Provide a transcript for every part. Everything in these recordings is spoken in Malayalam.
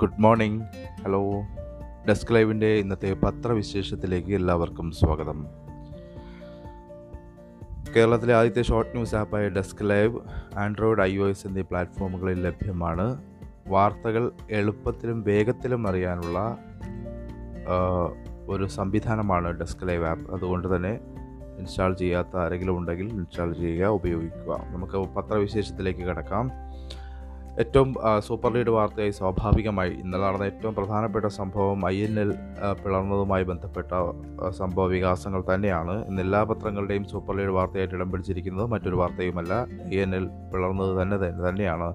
ഗുഡ് മോർണിംഗ് ഹലോ ഡെസ്ക് ലൈവിന്റെ ഇന്നത്തെ പത്രവിശേഷത്തിലേക്ക് എല്ലാവർക്കും സ്വാഗതം. കേരളത്തിലെ ആദ്യത്തെ short news ആപ്പായ Desk Live Android I O S എന്നീ പ്ലാറ്റ്ഫോമുകളിൽ ലഭ്യമാണ്. വാർത്തകൾ എളുപ്പത്തിലും വേഗത്തിലും അറിയാനുള്ള ഒരു സംവിധാനമാണ് ഡെസ്ക് ലൈവ് ആപ്പ് അതുകൊണ്ട് തന്നെ ഇൻസ്റ്റാൾ ചെയ്യാത്ത ആരെങ്കിലും ഉണ്ടെങ്കിൽ ഇൻസ്റ്റാൾ ചെയ്യുക ഉപയോഗിക്കുക. നമുക്ക് പത്രവിശേഷത്തിലേക്ക് കിടക്കാം. ഏറ്റവും സൂപ്പർ ലീഡ് വാർത്തയായി സ്വാഭാവികമായി ഇന്നലെ നടന്ന ഏറ്റവും പ്രധാനപ്പെട്ട സംഭവം ഐ എൻ എൽ പിളർന്നതുമായി ബന്ധപ്പെട്ട സംഭവ വികാസങ്ങൾ തന്നെയാണ്. ഇന്ന് എല്ലാ പത്രങ്ങളുടെയും സൂപ്പർ ലീഡ് വാർത്തയായിട്ട് ഇടം പിടിച്ചിരിക്കുന്നത് മറ്റൊരു വാർത്തയുമല്ല. ഐ എൻ എൽ പിളർന്നത് തന്നെ തന്നെ- തന്നെയാണ്.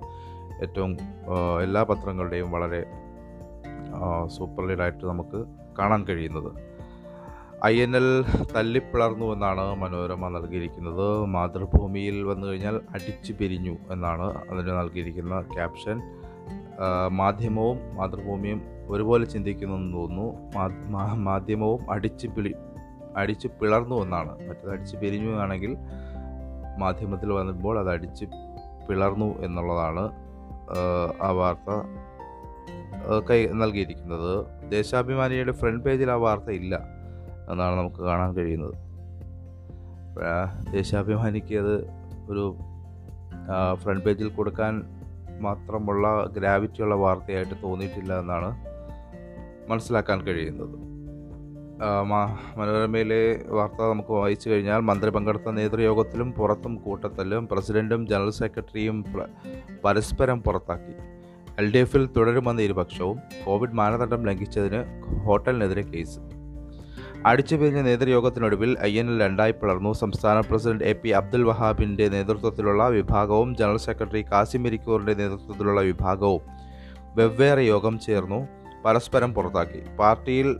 ഏറ്റവും എല്ലാ പത്രങ്ങളുടെയും വളരെ സൂപ്പർ ലീഡായിട്ട് നമുക്ക് കാണാൻ കഴിയുന്നത്. ഐ എൻ എൽ തല്ലിപ്പിളർന്നു എന്നാണ് മനോരമ നൽകിയിരിക്കുന്നത്. മാതൃഭൂമിയിൽ വന്നു കഴിഞ്ഞാൽ അടിച്ചു പിരിഞ്ഞു എന്നാണ് അതിന് നൽകിയിരിക്കുന്ന ക്യാപ്ഷൻ. മാധ്യമവും മാതൃഭൂമിയും ഒരുപോലെ ചിന്തിക്കുന്നു എന്ന് തോന്നുന്നു മാധ്യമവും അടിച്ചു പിളി അടിച്ചു പിളർന്നു എന്നാണ്. മറ്റത് അടിച്ചു പിരിഞ്ഞു എന്നാണെങ്കിൽ മാധ്യമത്തിൽ വന്നപ്പോൾ അത് അടിച്ച് പിളർന്നു എന്നുള്ളതാണ് ആ വാർത്ത കൈ നൽകിയിരിക്കുന്നത്. ദേശാഭിമാനിയുടെ ഫ്രണ്ട് പേജിൽ ആ വാർത്ത ഇല്ല. എന്നാണ് നമുക്ക് കാണാൻ കഴിയുന്നത്. ദേശാഭിമാനിക്ക് അത് ഒരു ഫ്രണ്ട് പേജിൽ കൊടുക്കാൻ മാത്രമുള്ള ഗ്രാവിറ്റിയുള്ള വാർത്തയായിട്ട് തോന്നിയിട്ടില്ല എന്നാണ് മനസ്സിലാക്കാൻ കഴിയുന്നത്. മനോരമയിലെ വാർത്ത നമുക്ക് വായിച്ചു കഴിഞ്ഞാൽ മന്ത്രി പങ്കെടുത്ത നേതൃയോഗത്തിലും പുറത്തും കൂട്ടത്തല്ലും പ്രസിഡന്റും ജനറൽ സെക്രട്ടറിയും പരസ്പരം പുറത്താക്കി. എൽ ഡി എഫിൽ തുടരുമെന്ന ഇരുപക്ഷവും കോവിഡ് മാനദണ്ഡം ലംഘിച്ചതിന് ഹോട്ടലിനെതിരെ കേസ്. അടിച്ചുപിരിഞ്ഞ നേതൃയോഗത്തിനൊടുവിൽ ഐ എൻ എൽ രണ്ടായി പിളർന്നു. സംസ്ഥാന പ്രസിഡന്റ് എ പി അബ്ദുൽ വഹാബിന്റെ നേതൃത്വത്തിലുള്ള വിഭാഗവും ജനറൽ സെക്രട്ടറി കാസിം ഇരിക്കൂറിന്റെ നേതൃത്വത്തിലുള്ള വിഭാഗവും വെവ്വേറെ യോഗം ചേർന്നു പരസ്പരം പുറത്താക്കി. പാർട്ടിയിൽ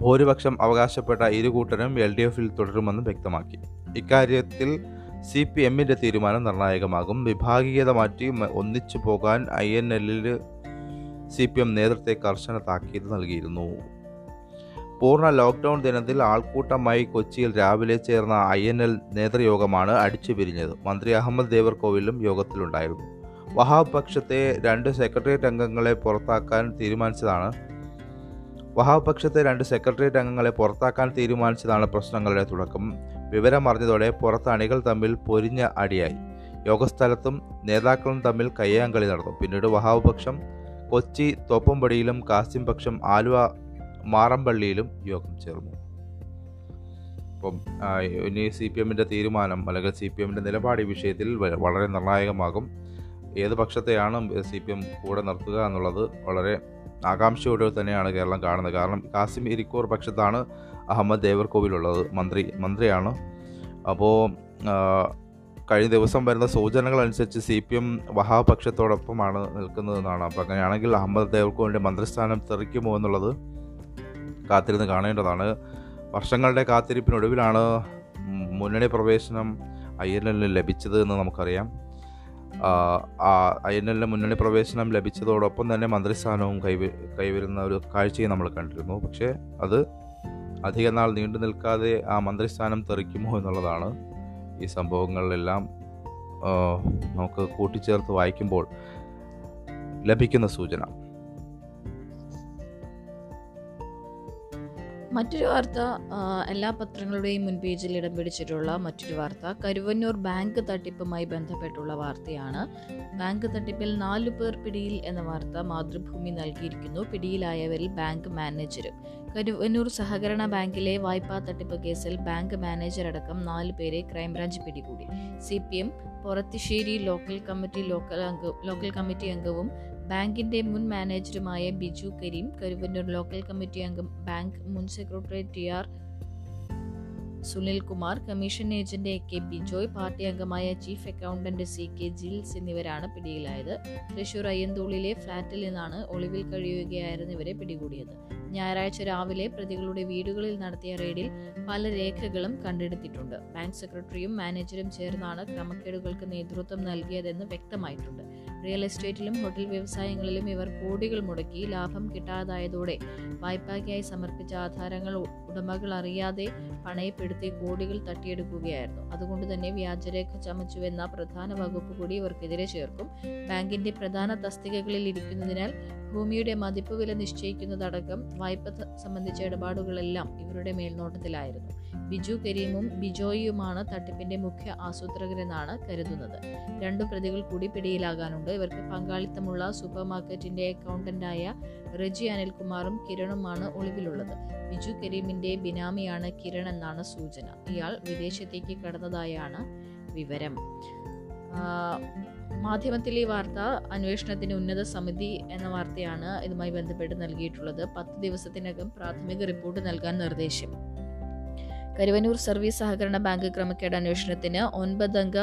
ഭൂരിപക്ഷം അവകാശപ്പെട്ട ഇരു കൂട്ടരും എൽ ഡി എഫിൽ തുടരുമെന്ന് വ്യക്തമാക്കി. ഇക്കാര്യത്തിൽ സി പി എമ്മിന്റെ തീരുമാനം നിർണായകമാകും. വിഭാഗീയത മാറ്റി ഒന്നിച്ചു പോകാൻ ഐ എൻ എല്ലിൽ സി പി എം നേതൃത്വത്തെ കർശന താക്കീത് നൽകിയിരുന്നു. പൂർണ ലോക്ക്ഡൌൺ ദിനത്തിൽ ആൾക്കൂട്ടമായി കൊച്ചിയിൽ രാവിലെ ചേർന്ന ഐ എൻ എൽ നേതൃയോഗമാണ് അടിച്ചു പിരിഞ്ഞത് മന്ത്രി അഹമ്മദ് ദേവർകോവിലും യോഗത്തിലുണ്ടായിരുന്നു. വഹാബ് പക്ഷത്തെ രണ്ട് സെക്രട്ടേറിയറ്റ് അംഗങ്ങളെ പുറത്താക്കാൻ തീരുമാനിച്ചതാണ് വഹാബ് പക്ഷത്തെ രണ്ട് സെക്രട്ടേറിയറ്റ് അംഗങ്ങളെ പുറത്താക്കാൻ തീരുമാനിച്ചതാണ് പ്രശ്നങ്ങളുടെ തുടക്കം. വിവരമറിഞ്ഞതോടെ പുറത്ത് അണികൾ തമ്മിൽ പൊരിഞ്ഞ അടിയായി. യോഗസ്ഥലത്തും നേതാക്കളും തമ്മിൽ കയ്യാങ്കളി നടന്നു. പിന്നീട് വഹാബ് പക്ഷം കൊച്ചി തോപ്പമ്പടിയിലും കാസിം പക്ഷം ആലുവ മാറമ്പള്ളിയിലും യോഗം ചേർന്നു. അപ്പം ഇനി സി പി എമ്മിന്റെ തീരുമാനം അല്ലെങ്കിൽ സി പി എമ്മിന്റെ നിലപാട് ഈ വിഷയത്തിൽ വളരെ നിർണായകമാകും. ഏത് പക്ഷത്തെയാണ് സി പി എം കൂടെ നിർത്തുക എന്നുള്ളത് വളരെ ആകാംക്ഷയോടെ തന്നെയാണ് കേരളം കാണുന്നത്. കാരണം കാസിം ഇരിക്കൂർ പക്ഷത്താണ് അഹമ്മദ് ദേവർകോവിലുള്ളത് മന്ത്രി മന്ത്രിയാണ്. അപ്പോൾ കഴിഞ്ഞ ദിവസം വരുന്ന സൂചനകൾ അനുസരിച്ച് സി പി എം വഹാപക്ഷത്തോടൊപ്പമാണ് നിൽക്കുന്നതെന്നാണ്. അപ്പോൾ അങ്ങനെയാണെങ്കിൽ അഹമ്മദ് ദേവർകോവിന്റെ മന്ത്രിസ്ഥാനം തെറിക്കുമോ എന്നുള്ളത് കാത്തിരുന്ന് കാണേണ്ടതാണ്. വർഷങ്ങളുടെ കാത്തിരിപ്പിനൊടുവിലാണ് മുന്നണി പ്രവേശനം ഐ എൻ എല്ലിന് ലഭിച്ചത് എന്ന് നമുക്കറിയാം. ഐ എൻ എല്ലിന് മുന്നണി പ്രവേശനം ലഭിച്ചതോടൊപ്പം തന്നെ മന്ത്രിസ്ഥാനവും കൈവ കൈവരുന്ന ഒരു കാഴ്ചയും നമ്മൾ കണ്ടിരുന്നു. പക്ഷേ അത് അധിക നാൾ നീണ്ടു നിൽക്കാതെ ആ മന്ത്രിസ്ഥാനം തെറിക്കുമോ എന്നുള്ളതാണ് ഈ സംഭവങ്ങളിലെല്ലാം നമുക്ക് കൂട്ടിച്ചേർത്ത് വായിക്കുമ്പോൾ ലഭിക്കുന്ന സൂചന. മറ്റൊരു വാർത്ത എല്ലാ പത്രങ്ങളുടെയും മുൻപേജിൽ ഇടം പിടിച്ചിട്ടുള്ള മറ്റൊരു വാർത്ത. കരുവന്നൂർ ബാങ്ക് തട്ടിപ്പുമായി ബന്ധപ്പെട്ടുള്ള വാർത്തയാണ്. ബാങ്ക് തട്ടിപ്പിൽ നാലു പേർ പിടിയിൽ എന്ന വാർത്ത മാതൃഭൂമി നൽകിയിരിക്കുന്നു. പിടിയിലായവരിൽ ബാങ്ക് മാനേജരും. കരുവന്നൂർ സഹകരണ ബാങ്കിലെ വായ്പാ തട്ടിപ്പ് കേസിൽ ബാങ്ക് മാനേജർ അടക്കം നാല് പേരെ ക്രൈംബ്രാഞ്ച് പിടികൂടി. C P M Porathissery local committee local അംഗ ലോക്കൽ കമ്മിറ്റി അംഗവും ബാങ്കിന്റെ മുൻ മാനേജറുമായ ബിജു കരീം കരുവന്നൂർ ലോക്കൽ കമ്മിറ്റി അംഗം ബാങ്ക് മുൻ secretary T R Sunil Kumar commission agent A K Bijoy party അംഗമായ chief accountant C K Jils എന്നിവരാണ് പിടിയിലായത്. തൃശൂർ അയ്യന്തോളിലെ ഫ്ളാറ്റിൽ നിന്നാണ് ഒളിവിൽ കഴിയുകയായിരുന്നു ഇവരെ പിടികൂടിയത്. ഞായറാഴ്ച രാവിലെ പ്രതികളുടെ വീടുകളിൽ നടത്തിയ റെയ്ഡിൽ പല രേഖകളും കണ്ടെടുത്തിട്ടുണ്ട്. ബാങ്ക് സെക്രട്ടറിയും മാനേജരും ചേർന്നാണ് ക്രമക്കേടുകൾക്ക് നേതൃത്വം നൽകിയതെന്ന് വ്യക്തമായിട്ടുണ്ട്. റിയൽ എസ്റ്റേറ്റിലും ഹോട്ടൽ വ്യവസായങ്ങളിലും ഇവർ കോടികൾ മുടക്കി ലാഭം കിട്ടാതായതോടെ വായ്പയ്ക്കായി സമർപ്പിച്ച ആധാരങ്ങൾ ഉടമകൾ അറിയാതെ പണയപ്പെടുത്തി കോടികൾ തട്ടിയെടുക്കുകയായിരുന്നു. അതുകൊണ്ട് തന്നെ വ്യാജരേഖ ചമച്ചുവെന്ന പ്രധാന വകുപ്പ് കൂടി ഇവർക്കെതിരെ ചേർക്കും. ബാങ്കിന്റെ പ്രധാന തസ്തികകളിൽ ഇരിക്കുന്നതിനാൽ ഭൂമിയുടെ മതിപ്പ് വില നിശ്ചയിക്കുന്നതടക്കം വായ്പ സംബന്ധിച്ച ഇടപാടുകളെല്ലാം ഇവരുടെ മേൽനോട്ടത്തിലായിരുന്നു. ബിജു കരീമും ബിജോയിയുമാണ് തട്ടിപ്പിന്റെ മുഖ്യ ആസൂത്രകരെന്നാണ് കരുതുന്നത്. രണ്ടു പ്രതികൾ കൂടി പിടിയിലാകാനുണ്ട്. ഇവർക്ക് പങ്കാളിത്തമുള്ള സൂപ്പർ മാർക്കറ്റിന്റെ അക്കൗണ്ടന്റായ റെജി അനിൽകുമാറും കിരണുമാണ് ഒളിവിലുള്ളത്. ബിജു കരീമിന്റെ ബിനാമിയാണ് കിരൺ എന്നാണ് സൂചന. ഇയാൾ വിദേശത്തേക്ക് കടന്നതായാണ് വിവരം. മാധ്യമത്തിലെ വാർത്ത അന്വേഷണത്തിന് ഉന്നത സമിതി എന്ന വാർത്തയാണ് ഇതുമായി ബന്ധപ്പെട്ട് നൽകിയിട്ടുള്ളത്. പത്ത് ദിവസത്തിനകം പ്രാഥമിക റിപ്പോർട്ട് നൽകാൻ നിർദ്ദേശം. കരുവന്നൂർ സർവീസ് സഹകരണ ബാങ്ക് ക്രമക്കേട് അന്വേഷണത്തിന് ഒൻപതംഗ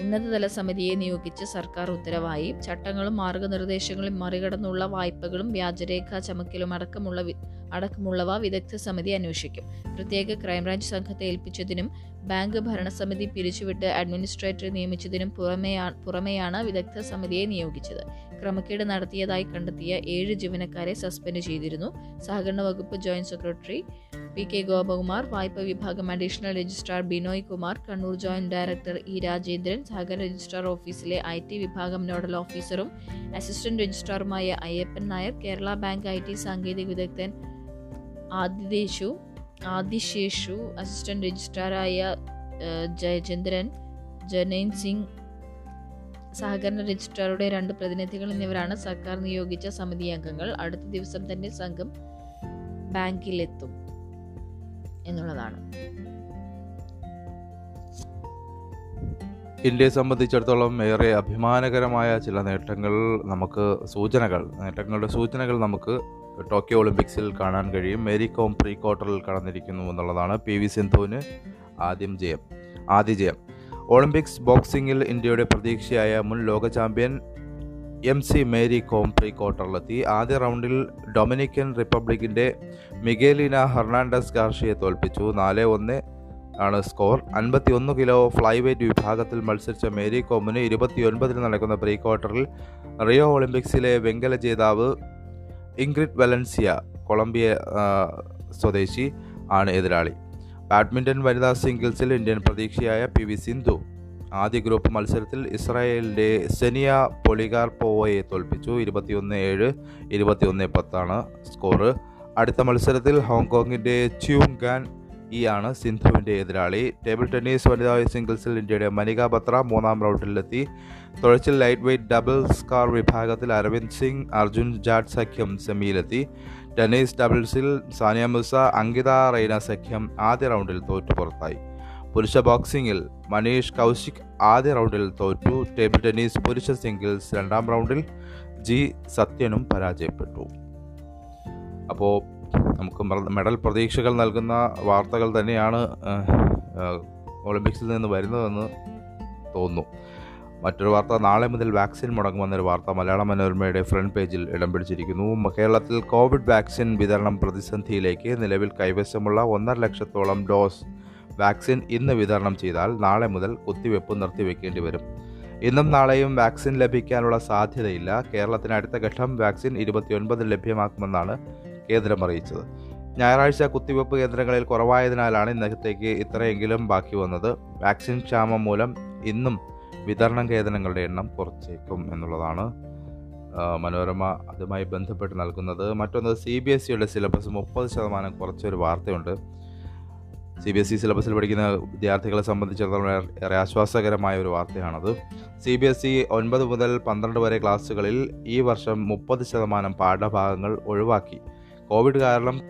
ഉന്നതതല സമിതിയെ നിയോഗിച്ച് സർക്കാർ ഉത്തരവായി. ചട്ടങ്ങളും മാർഗനിർദ്ദേശങ്ങളും മറികടന്നുള്ള വായ്പകളും വ്യാജരേഖ ചമക്കലും അടക്കമുള്ള അടക്കമുള്ളവ വിദഗ്ധ സമിതി അന്വേഷിക്കും. പ്രത്യേക ക്രൈംബ്രാഞ്ച് സംഘത്തെ ഏൽപ്പിച്ചതിനും ബാങ്ക് ഭരണസമിതി പിരിച്ചുവിട്ട് അഡ്മിനിസ്ട്രേറ്റർ നിയമിച്ചതിനും പുറമെയാണ് പുറമെയാണ് വിദഗ്ധ സമിതിയെ നിയോഗിച്ചത്. ക്രമക്കേട് നടത്തിയതായി കണ്ടെത്തിയ ഏഴ് ജീവനക്കാരെ സസ്പെൻഡ് ചെയ്തിരുന്നു. സഹകരണ വകുപ്പ് joint secretary P K Gopakumar വായ്പ വിഭാഗം additional registrar Binoy Kumar Kannur joint director E Rajendran സഹകരണ രജിസ്ട്രാർ ഓഫീസിലെ ഐ ടി വിഭാഗം നോഡൽ ഓഫീസറും assistant രജിസ്ട്രാറുമായ Ayyappan Nair Kerala bank I T സാങ്കേതിക വിദഗ്ധൻ ആദിദേശു ആദിശേഷു അസിസ്റ്റന്റ് രജിസ്ട്രാറായ ജയചന്ദ്രൻ ജനൈൻ സിംഗ് സഹകരണ രജിസ്ട്രാറുടെ രണ്ട് പ്രതിനിധികൾ എന്നിവരാണ് സർക്കാർ നിയോഗിച്ച സമിതി അംഗങ്ങൾ. അടുത്ത ദിവസം തന്നെ സംഘം ബാങ്കിലെത്തും. എന്നുള്ളതാണ്. ഇന്ത്യയെ സംബന്ധിച്ചിടത്തോളം ഏറെ അഭിമാനകരമായ ചില നേട്ടങ്ങൾ നമുക്ക് സൂചനകൾ നേട്ടങ്ങളുടെ സൂചനകൾ നമുക്ക് ടോക്കിയോ ഒളിമ്പിക്സിൽ കാണാൻ കഴിയും. മേരി കോം പ്രീ ക്വാർട്ടറിൽ കടന്നിരിക്കുന്നു എന്നുള്ളതാണ് പി വി സിന്ധുവിന് ആദ്യം ജയം ആദ്യ ജയം. ഒളിമ്പിക്സ് ബോക്സിംഗിൽ ഇന്ത്യയുടെ പ്രതീക്ഷയായ മുൻ ലോക champion M C Mary Kom pre ക്വാർട്ടറിലെത്തി. ആദ്യ റൗണ്ടിൽ ഡൊമിനിക്കൻ റിപ്പബ്ലിക്കിന്റെ മിഗേലിന ഹെർണാണ്ടസ് ഗാർഷിയെ തോൽപ്പിച്ചു. നാല് ഒന്ന് ആണ് സ്കോർ. അൻപത്തിയൊന്ന് കിലോ ഫ്ലൈ വെയ്റ്റ് വിഭാഗത്തിൽ മത്സരിച്ച മേരി കോമിന് ഇരുപത്തിയൊൻപതിന് നടക്കുന്ന പ്രീ ക്വാർട്ടറിൽ റിയോ ഒളിമ്പിക്സിലെ വെങ്കല ജേതാവ് ഇംഗ്രിഡ് വലൻസിയ കൊളംബിയ സ്വദേശി ആണ് എതിരാളി. ബാഡ്മിന്റൺ വനിതാ സിംഗിൾസിൽ ഇന്ത്യൻ പ്രതീക്ഷയായ പി വി സിന്ധു ആദ്യ ഗ്രൂപ്പ് മത്സരത്തിൽ ഇസ്രായേലിന്റെ സെനിയ പൊളികാർപോവയെ തോൽപ്പിച്ചു. ഇരുപത്തിയൊന്ന് ഏഴ് ഇരുപത്തിയൊന്ന് പത്താണ് സ്കോറ്. അടുത്ത മത്സരത്തിൽ ഹോങ്കോങ്ങിന്റെ ച്യൂങ് ഗാൻ ഇ ആണ് സിന്ധുവിന്റെ എതിരാളി. ടേബിൾ ടെന്നീസ് വനിതാ സിംഗിൾസിൽ ഇന്ത്യയുടെ മനിക ബത്ര മൂന്നാം റൗണ്ടിലെത്തി. തുഴച്ചിൽ ലൈറ്റ് വെയ്റ്റ് ഡബിൾ സ്കാർ വിഭാഗത്തിൽ അരവിന്ദ് സിംഗ് അർജുൻ ജാഡ് സഖ്യം സെമിയിലെത്തി. ടെന്നീസ് ഡബിൾസിൽ സാനിയ മിർസ അങ്കിത റൈന സഖ്യം ആദ്യ റൗണ്ടിൽ തോറ്റു പുറത്തായി പുരുഷ ബോക്സിംഗിൽ മനീഷ് കൗശിക് ആദ്യ റൗണ്ടിൽ തോറ്റു. ടേബിൾ ടെന്നീസ് പുരുഷ സിംഗിൾസ് രണ്ടാം റൗണ്ടിൽ ജി സത്യനും പരാജയപ്പെട്ടു. അപ്പോൾ നമുക്ക് മെഡൽ പ്രതീക്ഷകൾ നൽകുന്ന വാർത്തകൾ തന്നെയാണ് ഒളിമ്പിക്സിൽ നിന്ന് വരുന്നതെന്ന് തോന്നുന്നു. മറ്റൊരു വാർത്ത നാളെ മുതൽ വാക്സിൻ മുടങ്ങുമെന്നൊരു വാർത്ത മലയാള മനോരമയുടെ ഫ്രണ്ട് പേജിൽ ഇടം പിടിച്ചിരിക്കുന്നു. കേരളത്തിൽ കോവിഡ് വാക്സിൻ വിതരണം പ്രതിസന്ധിയിലേക്ക് നിലവിൽ കൈവശമുള്ള ഒന്നര ലക്ഷത്തോളം ഡോസ് വാക്സിൻ ഇന്ന് വിതരണം ചെയ്താൽ നാളെ മുതൽ കുത്തിവെപ്പ് നിർത്തിവെക്കേണ്ടി വരും. ഇന്നും നാളെയും വാക്സിൻ ലഭിക്കാനുള്ള സാധ്യതയില്ല. കേരളത്തിന് അടുത്ത ഘട്ടം വാക്സിൻ ഇരുപത്തിയൊൻപതിൽ ലഭ്യമാക്കുമെന്നാണ് കേന്ദ്രം അറിയിച്ചത്. ഞായറാഴ്ച കുത്തിവെപ്പ് കേന്ദ്രങ്ങളിൽ കുറവായതിനാലാണ് ഇന്നത്തേക്ക് ഇത്രയെങ്കിലും ബാക്കി വന്നത്. വാക്സിൻ ക്ഷാമം മൂലം ഇന്നും വിതരണം കേന്ദ്രങ്ങളുടെ എണ്ണം കുറച്ചേക്കും എന്നുള്ളതാണ് മനോരമ അതുമായി ബന്ധപ്പെട്ട് നൽകുന്നത്. മറ്റൊന്ന് സി ബി എസ് സിയുടെ സിലബസ് മുപ്പത് ശതമാനം കുറച്ചൊരു വാർത്തയുണ്ട്. സി ബി എസ് ഇ സിലബസിൽ പഠിക്കുന്ന വിദ്യാർത്ഥികളെ സംബന്ധിച്ചിടത്തോളം ഏറെ ആശ്വാസകരമായ ഒരു വാർത്തയാണത്. സി ബി എസ് ഇ ഒൻപത് മുതൽ പന്ത്രണ്ട് വരെ ക്ലാസ്സുകളിൽ ഈ വർഷം മുപ്പത് ശതമാനം പാഠഭാഗങ്ങൾ ഒഴിവാക്കി. കോവിഡ് കാരണം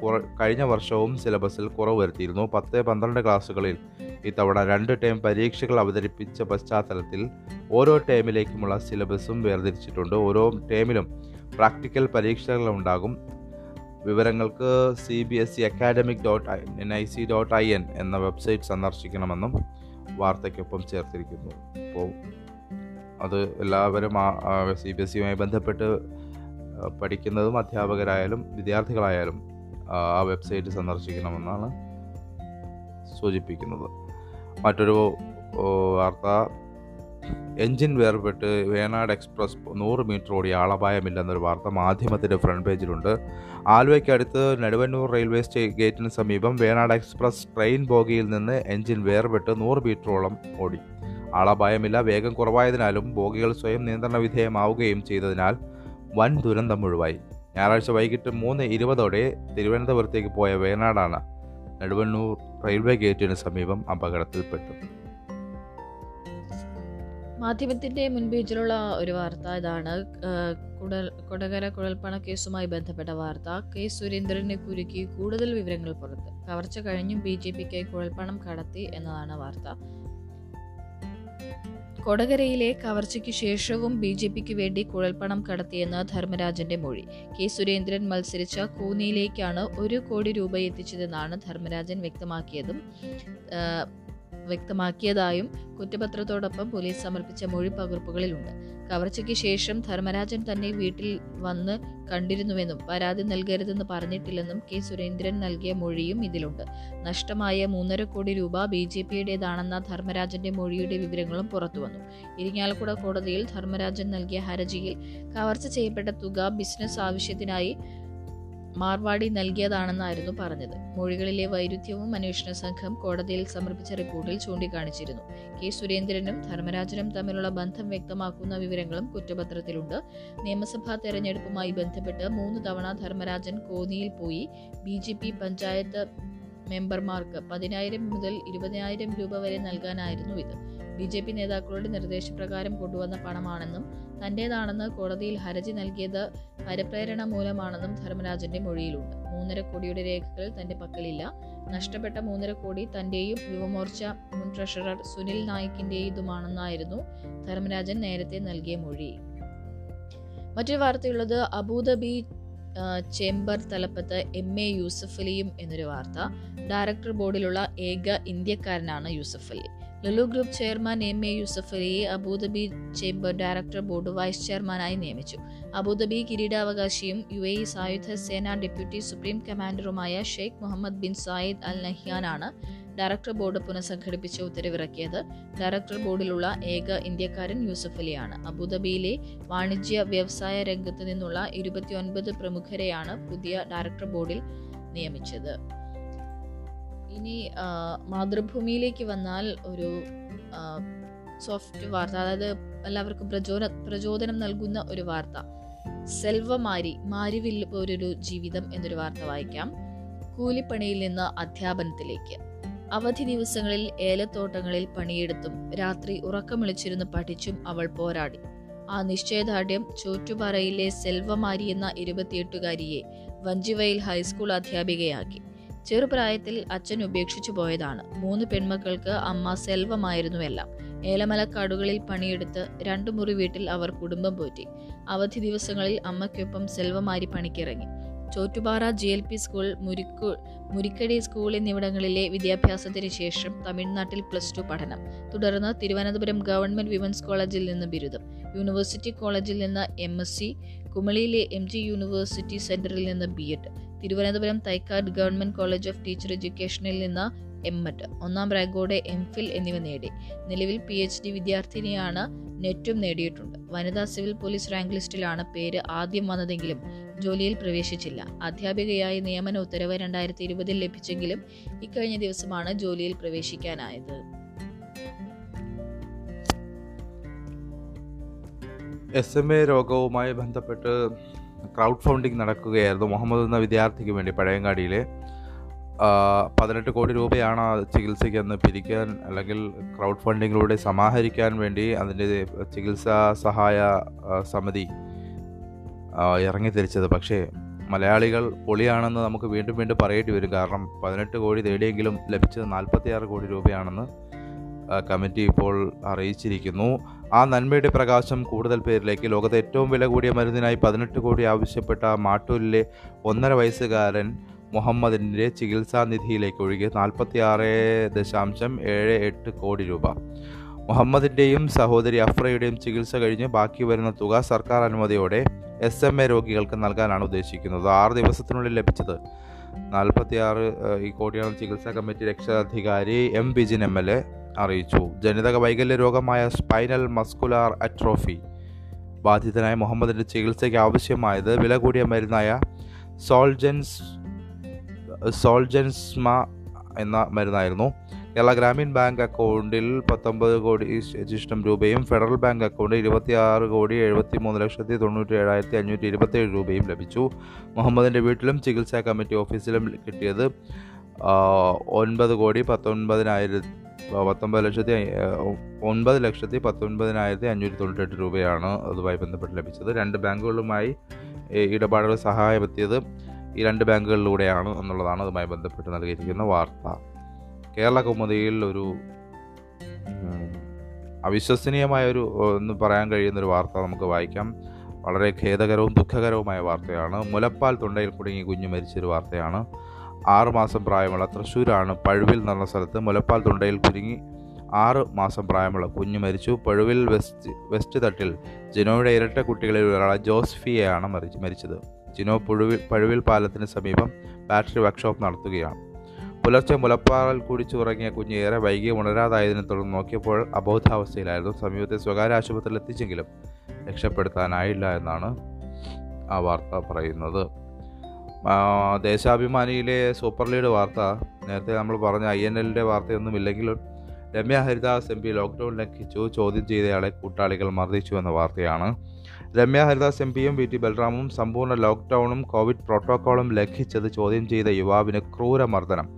കഴിഞ്ഞ വർഷവും സിലബസിൽ കുറവ് വരുത്തിയിരുന്നു. പത്ത് പന്ത്രണ്ട് ക്ലാസ്സുകളിൽ ഇത്തവണ രണ്ട് ടേം പരീക്ഷകൾ അവതരിപ്പിച്ച പശ്ചാത്തലത്തിൽ ഓരോ ടേമിലേക്കുമുള്ള സിലബസും വേർതിരിച്ചിട്ടുണ്ട്. ഓരോ ടേമിലും പ്രാക്ടിക്കൽ പരീക്ഷകളുണ്ടാകും. വിവരങ്ങൾക്ക് C B S E academic dot N I C dot I N എന്ന വെബ്സൈറ്റ് സന്ദർശിക്കണമെന്നും വാർത്തയ്ക്കൊപ്പം ചേർത്തിരിക്കുന്നു. അപ്പോൾ അത് എല്ലാവരും സി ബി എസ് ഇയുമായി ബന്ധപ്പെട്ട് പഠിക്കുന്നതും അധ്യാപകരായാലും വിദ്യാർത്ഥികളായാലും ആ വെബ്സൈറ്റ് സന്ദർശിക്കണമെന്നാണ് സൂചിപ്പിക്കുന്നത്. മറ്റൊരു വാർത്ത എഞ്ചിൻ വേർപെട്ട് വേണാട് എക്സ്പ്രസ് നൂറ് മീറ്റർ ഓടി ആളപായമില്ലെന്നൊരു വാർത്ത മാധ്യമത്തിന്റെ ഫ്രണ്ട് പേജിലുണ്ട്. ആലുവയ്ക്കടുത്ത് നെടുവന്നൂർ റെയിൽവേ സ്റ്റേ ഗേറ്റിന് സമീപം വേണാട് എക്സ്പ്രസ് ട്രെയിൻ ബോഗിയിൽ നിന്ന് എഞ്ചിൻ വേർപെട്ട് നൂറ് മീറ്ററോളം ഓടി. ആളപായമില്ല വേഗം കുറവായതിനാലും ബോഗികൾ സ്വയം നിയന്ത്രണ വിധേയമാവുകയും ചെയ്തതിനാൽ വൻ ദുരന്തം ഒഴിവായി. ഞായറാഴ്ച വൈകിട്ട് മൂന്ന് ഇരുപതോടെ തിരുവനന്തപുരത്തേക്ക് പോയ വേണാടാണ് നെടുവണ്ണൂർ റെയിൽവേ ഗേറ്റിന് സമീപം അപകടത്തിൽപ്പെട്ടു മാധ്യമത്തിന്റെ മുൻപേജിലുള്ള ഒരു വാർത്ത ഇതാണ്. കുട കൊടകര കുഴൽപ്പണ കേസുമായി ബന്ധപ്പെട്ട വാർത്ത. കെ സുരേന്ദ്രനെ കുരുക്കി കൂടുതൽ വിവരങ്ങൾ പുറത്ത്. കവർച്ച കഴിഞ്ഞും ബി ജെ പിക്ക് കുഴൽപ്പണം കടത്തി എന്നതാണ് വാർത്ത. കൊടകരയിലെ കവർച്ചയ്ക്ക് ശേഷവും ബി ജെ പിക്ക് വേണ്ടി കുഴൽപ്പണം കടത്തിയെന്ന് ധർമ്മരാജന്റെ മൊഴി. കെ സുരേന്ദ്രൻ മത്സരിച്ച കൂനിയിലേക്കാണ് ഒരു കോടി രൂപ എത്തിച്ചതെന്നാണ് ധർമ്മരാജൻ വ്യക്തമാക്കിയതും. വ്യക്തമാക്കിയതായും കുറ്റപത്രത്തോടൊപ്പം പോലീസ് സമർപ്പിച്ച മൊഴി പകർപ്പുകളിലുണ്ട്. കവർച്ചയ്ക്ക് ശേഷം ധർമ്മരാജൻ തന്നെ വീട്ടിൽ വന്ന് കണ്ടിരുന്നുവെന്നും പരാതി നൽകരുതെന്ന് പറഞ്ഞിട്ടില്ലെന്നും കെ. സുരേന്ദ്രൻ നൽകിയ മൊഴിയും ഇതിലുണ്ട്. നഷ്ടമായ മൂന്നര കോടി രൂപ ബി ജെ പിയുടേതാണെന്ന ധർമ്മരാജന്റെ മൊഴിയുടെ വിവരങ്ങളും പുറത്തുവന്നു. ഇരിങ്ങാലക്കുട കോടതിയിൽ ധർമ്മരാജൻ നൽകിയ ഹർജിയിൽ കവർച്ച ചെയ്യപ്പെട്ട തുക ബിസിനസ് ആവശ്യത്തിനായി മാർവാടി നൽകിയതാണെന്നായിരുന്നു പറഞ്ഞത്. മൊഴികളിലെ വൈരുദ്ധ്യവും അന്വേഷണ സംഘം കോടതിയിൽ സമർപ്പിച്ച റിപ്പോർട്ടിൽ ചൂണ്ടിക്കാണിച്ചിരുന്നു. കെ. സുരേന്ദ്രനും ധർമ്മരാജനും തമ്മിലുള്ള ബന്ധം വ്യക്തമാക്കുന്ന വിവരങ്ങളും കുറ്റപത്രത്തിലുണ്ട്. നിയമസഭാ തെരഞ്ഞെടുപ്പുമായി ബന്ധപ്പെട്ട് മൂന്ന് തവണ ധർമ്മരാജൻ കോന്നിയിൽ പോയി. ബി പഞ്ചായത്ത് മെമ്പർമാർക്ക് പതിനായിരം മുതൽ ഇരുപതിനായിരം രൂപ വരെ നൽകാനായിരുന്നു ഇത്. ബി ജെ പി നേതാക്കളുടെ നിർദ്ദേശപ്രകാരം കൊണ്ടുവന്ന പണമാണെന്നും തന്റേതാണെന്ന് കോടതിയിൽ ഹർജി നൽകിയത് പരപ്രേരണ മൂലമാണെന്നും ധർമ്മരാജന്റെ മൊഴിയിലുണ്ട്. മൂന്നര കോടിയുടെ രേഖകൾ തന്റെ പക്കലില്ല. നഷ്ടപ്പെട്ട മൂന്നര കോടി തന്റെയും യുവമോർച്ച മുൻ ട്രഷറർ സുനിൽ നായിക്കിന്റേതുമാണെന്നായിരുന്നു ധർമ്മരാജൻ നേരത്തെ നൽകിയ മൊഴി. മറ്റൊരു വാർത്തയുള്ളത് അബുദാബി ചേംബർ തലപ്പത്ത് എം എ യൂസഫലിയും എന്നൊരു വാർത്ത. ഡയറക്ടർ ബോർഡിലുള്ള ഏക ഇന്ത്യക്കാരനാണ് Yusuffali Lulu group chairman M A യൂസഫലിയെ Abu Dhabi chamber director board vice ചെയർമാനായി നിയമിച്ചു. അബുദാബി കിരീടാവകാശിയും യു എ സായുധ സേന deputy supreme കമാൻഡറുമായ Sheikh Mohammed bin Zayed Al നഹ്യാനാണ് director board പുനഃസംഘടിപ്പിച്ച് ഉത്തരവിറക്കിയത് ഡയറക്ടർ ബോർഡിലുള്ള ഏക ഇന്ത്യക്കാരൻ യൂസഫ് അലിയാണ്. അബുദാബിയിലെ വാണിജ്യ വ്യവസായ രംഗത്ത് നിന്നുള്ള ഇരുപത്തിയൊൻപത് പ്രമുഖരെയാണ് പുതിയ ഡയറക്ടർ ബോർഡിൽ നിയമിച്ചത്. ഇനി മാതൃഭൂമിയിലേക്ക് വന്നാൽ ഒരു സോഫ്റ്റ് വാർത്ത അതായത് എല്ലാവർക്കും പ്രചോദ പ്രചോദനം നൽകുന്ന ഒരു വാർത്ത. സെൽവമാരി മാരിവിൽ പോലൊരു ജീവിതം എന്നൊരു വാർത്ത വായിക്കാം. കൂലിപ്പണിയിൽ നിന്ന് അധ്യാപനത്തിലേക്ക്. അവധി ദിവസങ്ങളിൽ ഏലത്തോട്ടങ്ങളിൽ പണിയെടുത്തും രാത്രി ഉറക്കമിളിച്ചിരുന്ന് പഠിച്ചും അവൾ പോരാടി. ആ നിശ്ചയദാർഢ്യം ചോറ്റുപാറയിലെ സെൽവമാരി എന്ന ഇരുപത്തിയെട്ടുകാരിയെ വഞ്ചിവയിൽ ഹൈസ്കൂൾ അധ്യാപികയാക്കി. ചെറുപ്രായത്തിൽ അച്ഛൻ ഉപേക്ഷിച്ചു പോയതാണ്. മൂന്ന് പെൺമക്കൾക്ക് അമ്മ സെൽവമായിരുന്നു എല്ലാം. ഏലമലക്കാടുകളിൽ പണിയെടുത്ത് രണ്ടു മുറി വീട്ടിൽ അവർ കുടുംബം പോറ്റി. അവധി ദിവസങ്ങളിൽ അമ്മയ്ക്കൊപ്പം Selvamari പണിക്കിറങ്ങി. Chottupara G L P school Murikku Murikkady school എന്നിവിടങ്ങളിലെ വിദ്യാഭ്യാസത്തിന് ശേഷം തമിഴ്നാട്ടിൽ പ്ലസ് ടു പഠനം. തുടർന്ന് തിരുവനന്തപുരം ഗവൺമെന്റ് വിമൻസ് കോളേജിൽ നിന്ന് ബിരുദം. യൂണിവേഴ്സിറ്റി കോളേജിൽ നിന്ന് എം എസ് സി കുമളിയിലെ എം ജി യൂണിവേഴ്സിറ്റി സെന്ററിൽ നിന്ന് B Ed Thiruvananthapuram Thycaud government college of teacher എഡ്യൂക്കേഷനിൽ നിന്ന് എം എഡ് ഒന്നാം റാങ്കോടെ എം ഫിൽ എന്നിവ നേടി. നിലവിൽ പി എച്ച് ഡി വിദ്യാർത്ഥിനിയാണ് നെറ്റും നേടിയിട്ടുണ്ട്. വനിതാ സിവിൽ പോലീസ് റാങ്ക് ലിസ്റ്റിലാണ് പേര് ആദ്യം വന്നതെങ്കിലും ജോലിയിൽ പ്രവേശിച്ചില്ല. അധ്യാപികയായി നിയമന ഉത്തരവ് രണ്ടായിരത്തി ഇരുപതിൽ ലഭിച്ചെങ്കിലും ഇക്കഴിഞ്ഞ ദിവസമാണ് ജോലിയിൽ പ്രവേശിക്കാനായത്. എസ് എം എ രോഗവുമായി ബന്ധപ്പെട്ട് ക്രൗഡ് ഫണ്ടിങ് നടക്കുകയായിരുന്നു മുഹമ്മദ് എന്ന വിദ്യാർത്ഥിക്ക് വേണ്ടി പഴയങ്ങാടിയിലെ. പതിനെട്ട് കോടി രൂപയാണ് ചികിത്സയ്ക്ക് അന്ന് പിരിക്കാൻ അല്ലെങ്കിൽ ക്രൗഡ് ഫണ്ടിങ്ങിലൂടെ സമാഹരിക്കാൻ വേണ്ടി അതിന്റെ ചികിത്സാ സഹായ സമിതി ആ, ഇറങ്ങിത്തിരിച്ചത് പക്ഷേ മലയാളികൾ പൊളിയാണെന്ന് നമുക്ക് വീണ്ടും വീണ്ടും പറയേണ്ടി വരും. കാരണം പതിനെട്ട് കോടി തേടിയെങ്കിലും ലഭിച്ചത് നാൽപ്പത്തിയാറ് കോടി രൂപയാണെന്ന് കമ്മിറ്റി ഇപ്പോൾ അറിയിച്ചിരിക്കുന്നു. ആ നന്മയുടെ പ്രകാശം കൂടുതൽ പേരിലേക്ക്. ലോകത്തെ ഏറ്റവും വില കൂടിയ മരുന്നിനായി പതിനെട്ട് കോടി ആവശ്യപ്പെട്ട മാട്ടൂരിലെ ഒന്നര വയസ്സുകാരൻ മുഹമ്മദിന്റെ ചികിത്സാ നിധിയിലേക്ക് ഒഴുകി. നാൽപ്പത്തി ആറ് ദശാംശം ഏഴ് എട്ട് കോടി രൂപ. മുഹമ്മദിന്റെയും സഹോദരി അഫ്രയുടെയും ചികിത്സ കഴിഞ്ഞ് ബാക്കി വരുന്ന തുക സർക്കാർ അനുമതിയോടെ എസ് എം എ രോഗികൾക്ക് നൽകാനാണ് ഉദ്ദേശിക്കുന്നത്. ആറ് ദിവസത്തിനുള്ളിൽ ലഭിച്ചത്. നാൽപ്പത്തിയാറ് ഈ കോടിയാണ് ചികിത്സാ കമ്മിറ്റി രക്ഷാധികാരി M Bijin M L A അറിയിച്ചു. ജനിതക വൈകല്യ രോഗമായ സ്പൈനൽ മസ്കുലാർ അട്രോഫി ബാധിതനായ മുഹമ്മദിന്റെ ചികിത്സയ്ക്ക് ആവശ്യമായത് വില കൂടിയ മരുന്നായ സോൾജൻസ് സോൾജൻസ്മ എന്ന മരുന്നായിരുന്നു. കേരള ഗ്രാമീൺ ബാങ്ക് അക്കൗണ്ടിൽ പത്തൊമ്പത് കോടി ശിഷ്ടം രൂപയും ഫെഡറൽ ബാങ്ക് അക്കൗണ്ടിൽ ഇരുപത്തിയാറ് കോടി എഴുപത്തി മൂന്ന് ലക്ഷത്തി തൊണ്ണൂറ്റി ഏഴായിരത്തി അഞ്ഞൂറ്റി ഇരുപത്തേഴ് രൂപയും ലഭിച്ചു. മുഹമ്മദിന്റെ വീട്ടിലും ചികിത്സാ കമ്മിറ്റി ഓഫീസിലും കിട്ടിയത് ഒൻപത് കോടി പത്തൊൻപതിനായിരത്തി പത്തൊമ്പത് ലക്ഷത്തി ഒൻപത് ലക്ഷത്തി പത്തൊൻപതിനായിരത്തി അഞ്ഞൂറ്റി തൊണ്ണൂറ്റെട്ട് രൂപയാണ് അതുമായി ബന്ധപ്പെട്ട് ലഭിച്ചത്. രണ്ട് ബാങ്കുകളുമായി ഇടപാടുകൾ സഹായമെത്തിയത് ഈ രണ്ട് ബാങ്കുകളിലൂടെയാണ് എന്നുള്ളതാണ് അതുമായി ബന്ധപ്പെട്ട് നൽകിയിരിക്കുന്ന വാർത്ത. കേരള കൗമുദിയിൽ ഒരു അവിശ്വസനീയമായ ഒരു എന്ന് പറയാൻ കഴിയുന്ന ഒരു വാർത്ത നമുക്ക് വായിക്കാം. വളരെ ഖേദകരവും ദുഃഖകരവുമായ വാർത്തയാണ്. മുലപ്പാൽ തൊണ്ടയിൽ കുടുങ്ങി കുഞ്ഞു മരിച്ചൊരു വാർത്തയാണ്. ആറുമാസം പ്രായമുള്ള തൃശ്ശൂരാണ് പഴുവിൽ നടന്ന സ്ഥലത്ത് മുലപ്പാൽ തൊണ്ടയിൽ കുരുങ്ങി ആറ് മാസം പ്രായമുള്ള കുഞ്ഞു മരിച്ചു. പഴുവിൽ വെസ്റ്റ് വെസ്റ്റ് തട്ടിൽ ജിനോയുടെ ഇരട്ട കുട്ടികളിൽ ഒരാളെ ജോസ്ഫിയെയാണ് മരിച്ചു മരിച്ചത്. ജിനോ പുഴുവിൽ പഴുവിൽ പാലത്തിന് സമീപം ബാറ്ററി വർക്ക്ഷോപ്പ് നടത്തുകയാണ്. പുലർച്ചെ മുലപ്പാറൽ കുടിച്ചു ഉറങ്ങിയ കുഞ്ഞ് ഏറെ വൈകി ഉണരാതായതിനെ തുടർന്ന് നോക്കിയപ്പോൾ അബോധാവസ്ഥയിലായിരുന്നു. സമീപത്തെ സ്വകാര്യ ആശുപത്രിയിൽ എത്തിച്ചെങ്കിലും രക്ഷപ്പെടുത്താനായില്ല എന്നാണ് ആ വാർത്ത പറയുന്നത്. ദേശാഭിമാനിയിലെ സൂപ്പർ ലീഡ് വാർത്ത. നേരത്തെ നമ്മൾ പറഞ്ഞ ഐ എൻ എല്ലിന്റെ വാർത്തയൊന്നുമില്ലെങ്കിലും Ramya Haridas M P lockdown ലംഘിച്ചു ചോദ്യം ചെയ്തയാളെ കൂട്ടാളികൾ മർദ്ദിച്ചു എന്ന വാർത്തയാണ്. രമ്യ ഹരിദാസ് എം പിയും വി ടി ബൽറാമും സമ്പൂർണ ലോക്ക്ഡൗണും കോവിഡ് പ്രോട്ടോക്കോളും ലംഘിച്ചത് ചോദ്യം ചെയ്ത യുവാവിന് ക്രൂരമർദ്ദനം.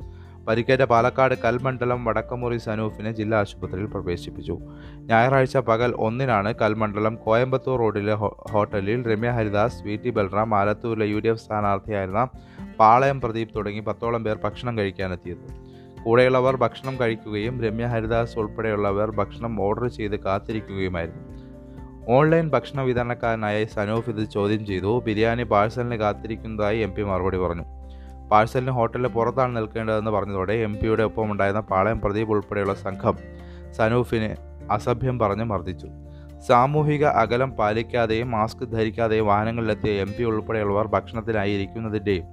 പരിക്കേറ്റ പാലക്കാട് കൽമണ്ഡലം വടക്കമുറി സനൂഫിനെ ജില്ലാ ആശുപത്രിയിൽ പ്രവേശിപ്പിച്ചു. ഞായറാഴ്ച പകൽ ഒന്നിനാണ് കൽമണ്ഡലം കോയമ്പത്തൂർ റോഡിലെ ഹോട്ടലിൽ രമ്യ ഹരിദാസ് വി ടി ബൽറാം ആലത്തൂരിലെ യു ഡി എഫ് സ്ഥാനാർത്ഥിയായിരുന്ന പാളയം പ്രദീപ് തുടങ്ങി പത്തോളം പേർ ഭക്ഷണം കഴിക്കാനെത്തിയത്. കൂടെയുള്ളവർ ഭക്ഷണം കഴിക്കുകയും രമ്യ ഹരിദാസ് ഉൾപ്പെടെയുള്ളവർ ഭക്ഷണം ഓർഡർ ചെയ്ത് കാത്തിരിക്കുകയുമായിരുന്നു. ഓൺലൈൻ ഭക്ഷണ വിതരണക്കാരനായ സനൂഫ് ഇത് ചോദ്യം ചെയ്തു. ബിരിയാണി പാഴ്സലിന് കാത്തിരിക്കുന്നതായി എം പി മറുപടി പറഞ്ഞു. പാഴ്സലിന് ഹോട്ടലിന് പുറത്താണ് നിൽക്കേണ്ടതെന്ന് പറഞ്ഞതോടെ എം പിയുടെ ഒപ്പം ഉണ്ടായിരുന്ന പാളയം പ്രദീപ് ഉൾപ്പെടെയുള്ള സംഘം സനൂഫിനെ അസഭ്യം പറഞ്ഞ് മർദ്ദിച്ചു. സാമൂഹിക അകലം പാലിക്കാതെയും മാസ്ക് ധരിക്കാതെയും വാഹനങ്ങളിലെത്തിയ എം പി ഉൾപ്പെടെയുള്ളവർ ഭക്ഷണത്തിനായി ഇരിക്കുന്നതിന്റെയും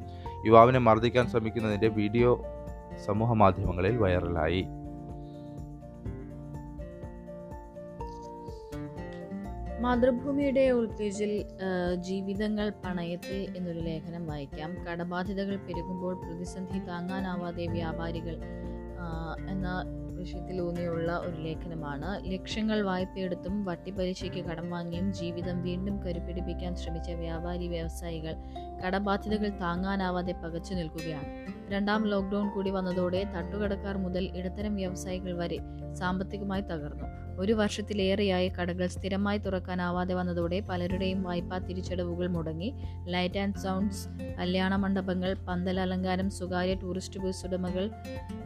യുവാവിനെ മർദ്ദിക്കാൻ ശ്രമിക്കുന്നതിന്റെ വീഡിയോ സമൂഹ മാധ്യമങ്ങളിൽ വൈറലായി. മാതൃഭൂമിയുടെ ഉൾപേജിൽ ജീവിതങ്ങൾ പണയത്തിൽ എന്നൊരു ലേഖനം വായിക്കാം. കടബാധ്യതകൾ പെരുകുമ്പോൾ പ്രതിസന്ധി താങ്ങാനാവാതെ വ്യാപാരികൾ എന്ന വിഷയത്തിലൂന്നിയുള്ള ഒരു ലേഖനമാണ്. ലക്ഷ്യങ്ങൾ വായ്പയെടുത്തും വട്ടിപ്പലിശയ്ക്ക് കടം വാങ്ങിയും ജീവിതം വീണ്ടും കരുപിടിപ്പിക്കാൻ ശ്രമിച്ച വ്യാപാരി വ്യവസായികൾ കടബാധ്യതകൾ താങ്ങാനാവാതെ പകച്ചു നിൽക്കുകയാണ്. രണ്ടാം ലോക്ക്ഡൌൺ കൂടി വന്നതോടെ തട്ടുകടക്കാർ മുതൽ ഇടത്തരം വ്യവസായികൾ വരെ സാമ്പത്തികമായി തകർന്നു. ഒരു വർഷത്തിലേറെയായി കടകൾ സ്ഥിരമായി തുറക്കാനാവാതെ വന്നതോടെ പലരുടെയും വായ്പാ തിരിച്ചടവുകൾ മുടങ്ങി. ലൈറ്റ് ആൻഡ് സൗണ്ട്സ് കല്യാണ മണ്ഡപങ്ങൾ പന്തൽ അലങ്കാരം സ്വകാര്യ ടൂറിസ്റ്റ് ബസ് ഉടമകൾ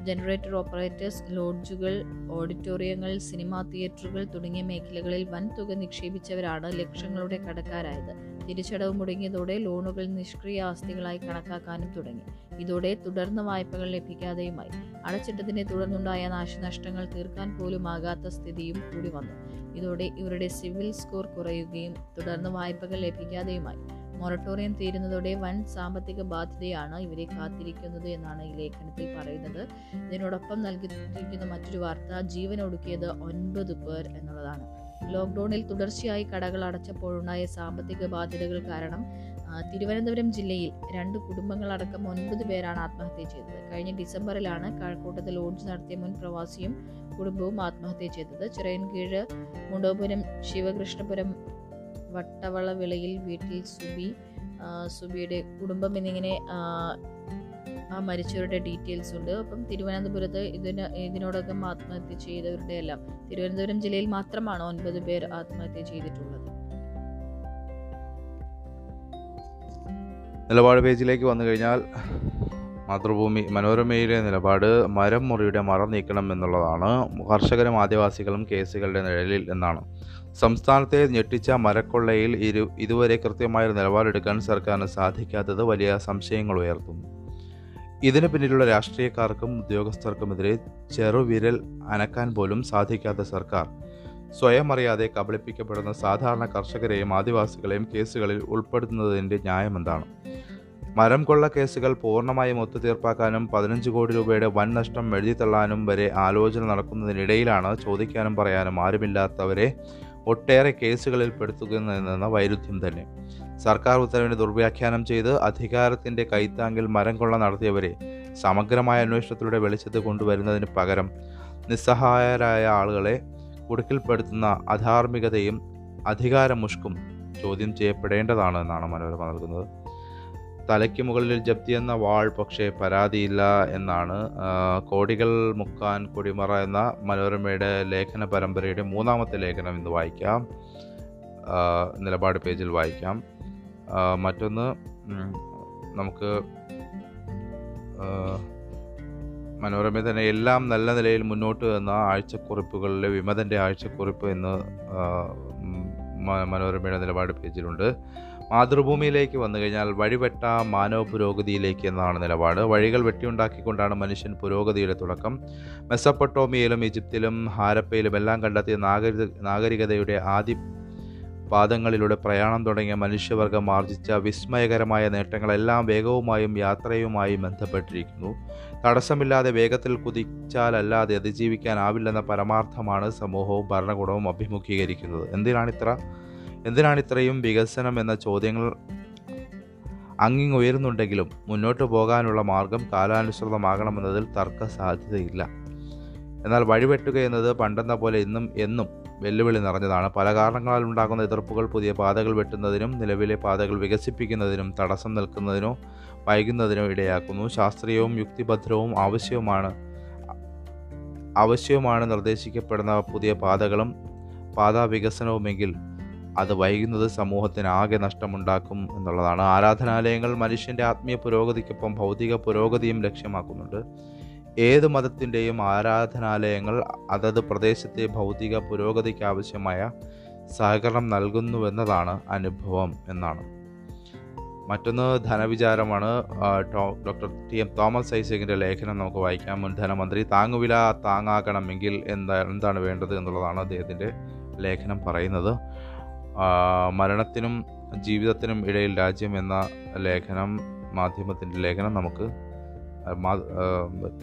ജനറേറ്റർ ഓപ്പറേറ്റേഴ്സ് ലോഡ്ജുകൾ ഓഡിറ്റോറിയങ്ങൾ സിനിമാ തിയേറ്ററുകൾ തുടങ്ങിയ മേഖലകളിൽ വൻ തുക നിക്ഷേപിച്ചവരാണ് ലക്ഷങ്ങളുടെ കടക്കാരായത്. തിരിച്ചടവ് മുടങ്ങിയതോടെ ലോണുകൾ നിഷ്ക്രിയ ആസ്തികളായി കണക്കാക്കാനും തുടങ്ങി. ഇതോടെ തുടർന്ന് വായ്പകൾ ലഭിക്കാതെയുമായി. അടച്ചിട്ടതിനെ തുടർന്നുണ്ടായ നാശനഷ്ടങ്ങൾ തീർക്കാൻ പോലും ആകാത്ത സ്ഥിതിയും കൂടി വന്നു. ഇതോടെ ഇവരുടെ സിവിൽ സ്കോർ കുറയുകയും തുടർന്ന് വായ്പകൾ ലഭിക്കാതെയുമായി. മൊറട്ടോറിയം തീരുന്നതോടെ വൻ സാമ്പത്തിക ബാധ്യതയാണ് ഇവരെ കാത്തിരിക്കുന്നത് എന്നാണ് ഈ ലേഖനത്തിൽ പറയുന്നത്. ഇതിനോടൊപ്പം നൽകിയിരിക്കുന്ന മറ്റൊരു വാർത്ത ജീവൻ ഒടുക്കിയത് ഒൻപത് പേർ എന്നുള്ളതാണ്. ലോക്ക്ഡൌണിൽ തുടർച്ചയായി കടകൾ അടച്ചപ്പോഴുണ്ടായ സാമ്പത്തിക ബാധ്യതകൾ കാരണം തിരുവനന്തപുരം ജില്ലയിൽ രണ്ട് കുടുംബങ്ങളടക്കം ഒൻപത് പേരാണ് ആത്മഹത്യ ചെയ്തത്. കഴിഞ്ഞ ഡിസംബറിലാണ് കഴക്കൂട്ടത്ത് ലോഡ്ജ് നടത്തിയ മുൻ പ്രവാസിയും കുടുംബവും ആത്മഹത്യ ചെയ്തത്. ചിറയൻകീഴ് മുണ്ടോപുരം ശിവകൃഷ്ണപുരം വട്ടവള വിളയിൽ വീട്ടിൽ സുബി സുബിയുടെ കുടുംബം എന്നിങ്ങനെ ആ മരിച്ചവരുടെ ഡീറ്റെയിൽസ് ഉണ്ട്. അപ്പം തിരുവനന്തപുരത്ത് ഇതിന് ഇതിനോടകം ആത്മഹത്യ ചെയ്തവരുടെ എല്ലാം തിരുവനന്തപുരം ജില്ലയിൽ മാത്രമാണ് ഒൻപത് പേർ ആത്മഹത്യ ചെയ്തിട്ടുള്ളത്. നിലപാട് പേജിലേക്ക് വന്നു കഴിഞ്ഞാൽ മാതൃഭൂമി മനോരമയിലെ നിലപാട് മരം മുറിയുടെ മറ നീക്കണം എന്നുള്ളതാണ്. കർഷകരും ആദിവാസികളും കേസുകളുടെ നിഴലിൽ എന്നാണ്. സംസ്ഥാനത്തെ ഞെട്ടിച്ച മരക്കൊള്ളയിൽ ഇരു ഇതുവരെ കൃത്യമായ നിലപാടെടുക്കാൻ സർക്കാരിന് സാധിക്കാത്തത് വലിയ സംശയങ്ങൾ ഉയർത്തുന്നു. ഇതിനു പിന്നിലുള്ള രാഷ്ട്രീയക്കാർക്കും ഉദ്യോഗസ്ഥർക്കുമെതിരെ ചെറുവിരൽ അനക്കാൻ പോലും സാധിക്കാത്ത സർക്കാർ. സ്വയം അറിയാതെ കബളിപ്പിക്കപ്പെടുന്ന സാധാരണ കർഷകരെയും ആദിവാസികളെയും കേസുകളിൽ ഉൾപ്പെടുത്തുന്നതിന്റെ ന്യായമെന്താണ്? മരം കൊള്ള കേസുകൾ പൂർണമായും ഒത്തുതീർപ്പാക്കാനും പതിനഞ്ച് കോടി രൂപയുടെ വൻ നഷ്ടം എഴുതിത്തള്ളാനും വരെ ആലോചന നടക്കുന്നതിനിടയിലാണ് ചോദിക്കാനും പറയാനും ആരുമില്ലാത്തവരെ ഒട്ടേറെ കേസുകളിൽ പെടുത്തുന്നതെന്ന വൈരുദ്ധ്യം തന്നെ. സർക്കാർ ഉത്തരവിനെ ദുർവ്യാഖ്യാനം ചെയ്ത് അധികാരത്തിന്റെ കൈത്താങ്കിൽ മരം കൊള്ള നടത്തിയവരെ സമഗ്രമായ അന്വേഷണത്തിലൂടെ വെളിച്ചത്ത് കൊണ്ടുവരുന്നതിന് പകരം നിസ്സഹായരായ ആളുകളെ കുടുക്കിൽപ്പെടുത്തുന്ന അധാർമികതയും അധികാരമുഷ്കും ചോദ്യം ചെയ്യപ്പെടേണ്ടതാണ് എന്നാണ് മനോരമ നൽകുന്നത്. തലയ്ക്ക് മുകളിൽ ജപ്തി എന്ന വാൾ പക്ഷേ പരാതിയില്ല എന്നാണ് കോടികൾ മുക്കാൻ കൊടിമറ എന്ന മനോരമയുടെ ലേഖന പരമ്പരയുടെ മൂന്നാമത്തെ ലേഖനം ഇന്ന് വായിക്കാം. നിലപാട് പേജിൽ വായിക്കാം. മറ്റൊന്ന് നമുക്ക് മനോരമ തന്നെ എല്ലാം നല്ല നിലയിൽ മുന്നോട്ട് എന്ന ആഴ്ചക്കുറിപ്പുകളിലെ വിമതന്റെ ആഴ്ചക്കുറിപ്പ് എന്ന് മനോരമയുടെ നിലപാട് പേജിലുണ്ട്. മാതൃഭൂമിയിലേക്ക് വന്നു കഴിഞ്ഞാൽ വഴിവെട്ട മാനവ പുരോഗതിയിലേക്ക് എന്നാണ് നിലപാട്. വഴികൾ വെട്ടിയുണ്ടാക്കിക്കൊണ്ടാണ് മനുഷ്യൻ പുരോഗതിയുടെ തുടക്കം. മെസ്സപ്പൊട്ടോമിയയിലും ഈജിപ്തിലും ഹാരപ്പയിലും എല്ലാം കണ്ടെത്തിയ നാഗരിക നാഗരികതയുടെ ആദ്യ പാദങ്ങളിലൂടെ പ്രയാണം തുടങ്ങിയ മനുഷ്യവർഗം ആർജിച്ച വിസ്മയകരമായ നേട്ടങ്ങളെല്ലാം വേഗവുമായും യാത്രയുമായും ബന്ധപ്പെട്ടിരിക്കുന്നു. തടസ്സമില്ലാതെ വേഗത്തിൽ കുതിച്ചാലല്ലാതെ അതിജീവിക്കാനാവില്ലെന്ന പരമാർത്ഥമാണ് സമൂഹവും ഭരണകൂടവും അഭിമുഖീകരിക്കുന്നത്. എന്തിനാണിത്ര? എന്തിനാണിത്രയും വികസനം എന്ന ചോദ്യങ്ങൾ അങ്ങിങ് ഉയരുന്നുണ്ടെങ്കിലും മുന്നോട്ട് പോകാനുള്ള മാർഗം കാലാനുസൃതമാകണമെന്നതിൽ തർക്ക സാധ്യതയില്ല എന്നാൽ വഴിവെട്ടുക എന്നത് പണ്ടെന്ന പോലെ ഇന്നും എന്നും വെല്ലുവിളി നിറഞ്ഞതാണ്. പല കാരണങ്ങളാൽ ഉണ്ടാകുന്ന എതിർപ്പുകൾ പുതിയ പാതകൾ വെട്ടുന്നതിനും നിലവിലെ പാതകൾ വികസിപ്പിക്കുന്നതിനും തടസ്സം നിൽക്കുന്നതിനോ വൈകുന്നതിനോ ഇടയാക്കുന്നു. ശാസ്ത്രീയവും യുക്തിഭദ്രവും ആവശ്യവുമാണ് ആവശ്യവുമാണ് നിർദ്ദേശിക്കപ്പെടുന്ന പുതിയ പാതകളും പാതാ വികസനവുമെങ്കിൽ അത് വൈകുന്നത് സമൂഹത്തിന് ആകെ നഷ്ടമുണ്ടാക്കും എന്നുള്ളതാണ്. ആരാധനാലയങ്ങൾ മനുഷ്യന്റെ ആത്മീയ പുരോഗതിക്കൊപ്പം ഭൗതിക പുരോഗതിയും ലക്ഷ്യമാക്കുന്നുണ്ട്. ഏത് മതത്തിന്റെയും ആരാധനാലയങ്ങൾ അതത് പ്രദേശത്തെ ഭൗതിക പുരോഗതിക്ക് ആവശ്യമായ സഹകരണം നൽകുന്നുവെന്നതാണ് അനുഭവം എന്നാണ്. മറ്റൊന്ന് ധനവിചാരമാണ്. ഡോക്ടർ ടി എം തോമസ് ഐസകിന്റെ ലേഖനം നമുക്ക് വായിക്കാം. മുൻ ധനമന്ത്രി താങ്ങുവില താങ്ങാകണമെങ്കിൽ എന്താ എന്താണ് വേണ്ടത് എന്നുള്ളതാണ് അദ്ദേഹത്തിന്റെ ലേഖനം പറയുന്നത്. മരണത്തിനും ജീവിതത്തിനും ഇടയിൽ രാജ്യം എന്ന ലേഖനം മാധ്യമത്തിന്റെ ലേഖനം നമുക്ക്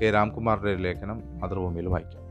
കെ രാംകുമാറിന്റെ ലേഖനം മാതൃഭൂമിയിൽ വായിക്കാം.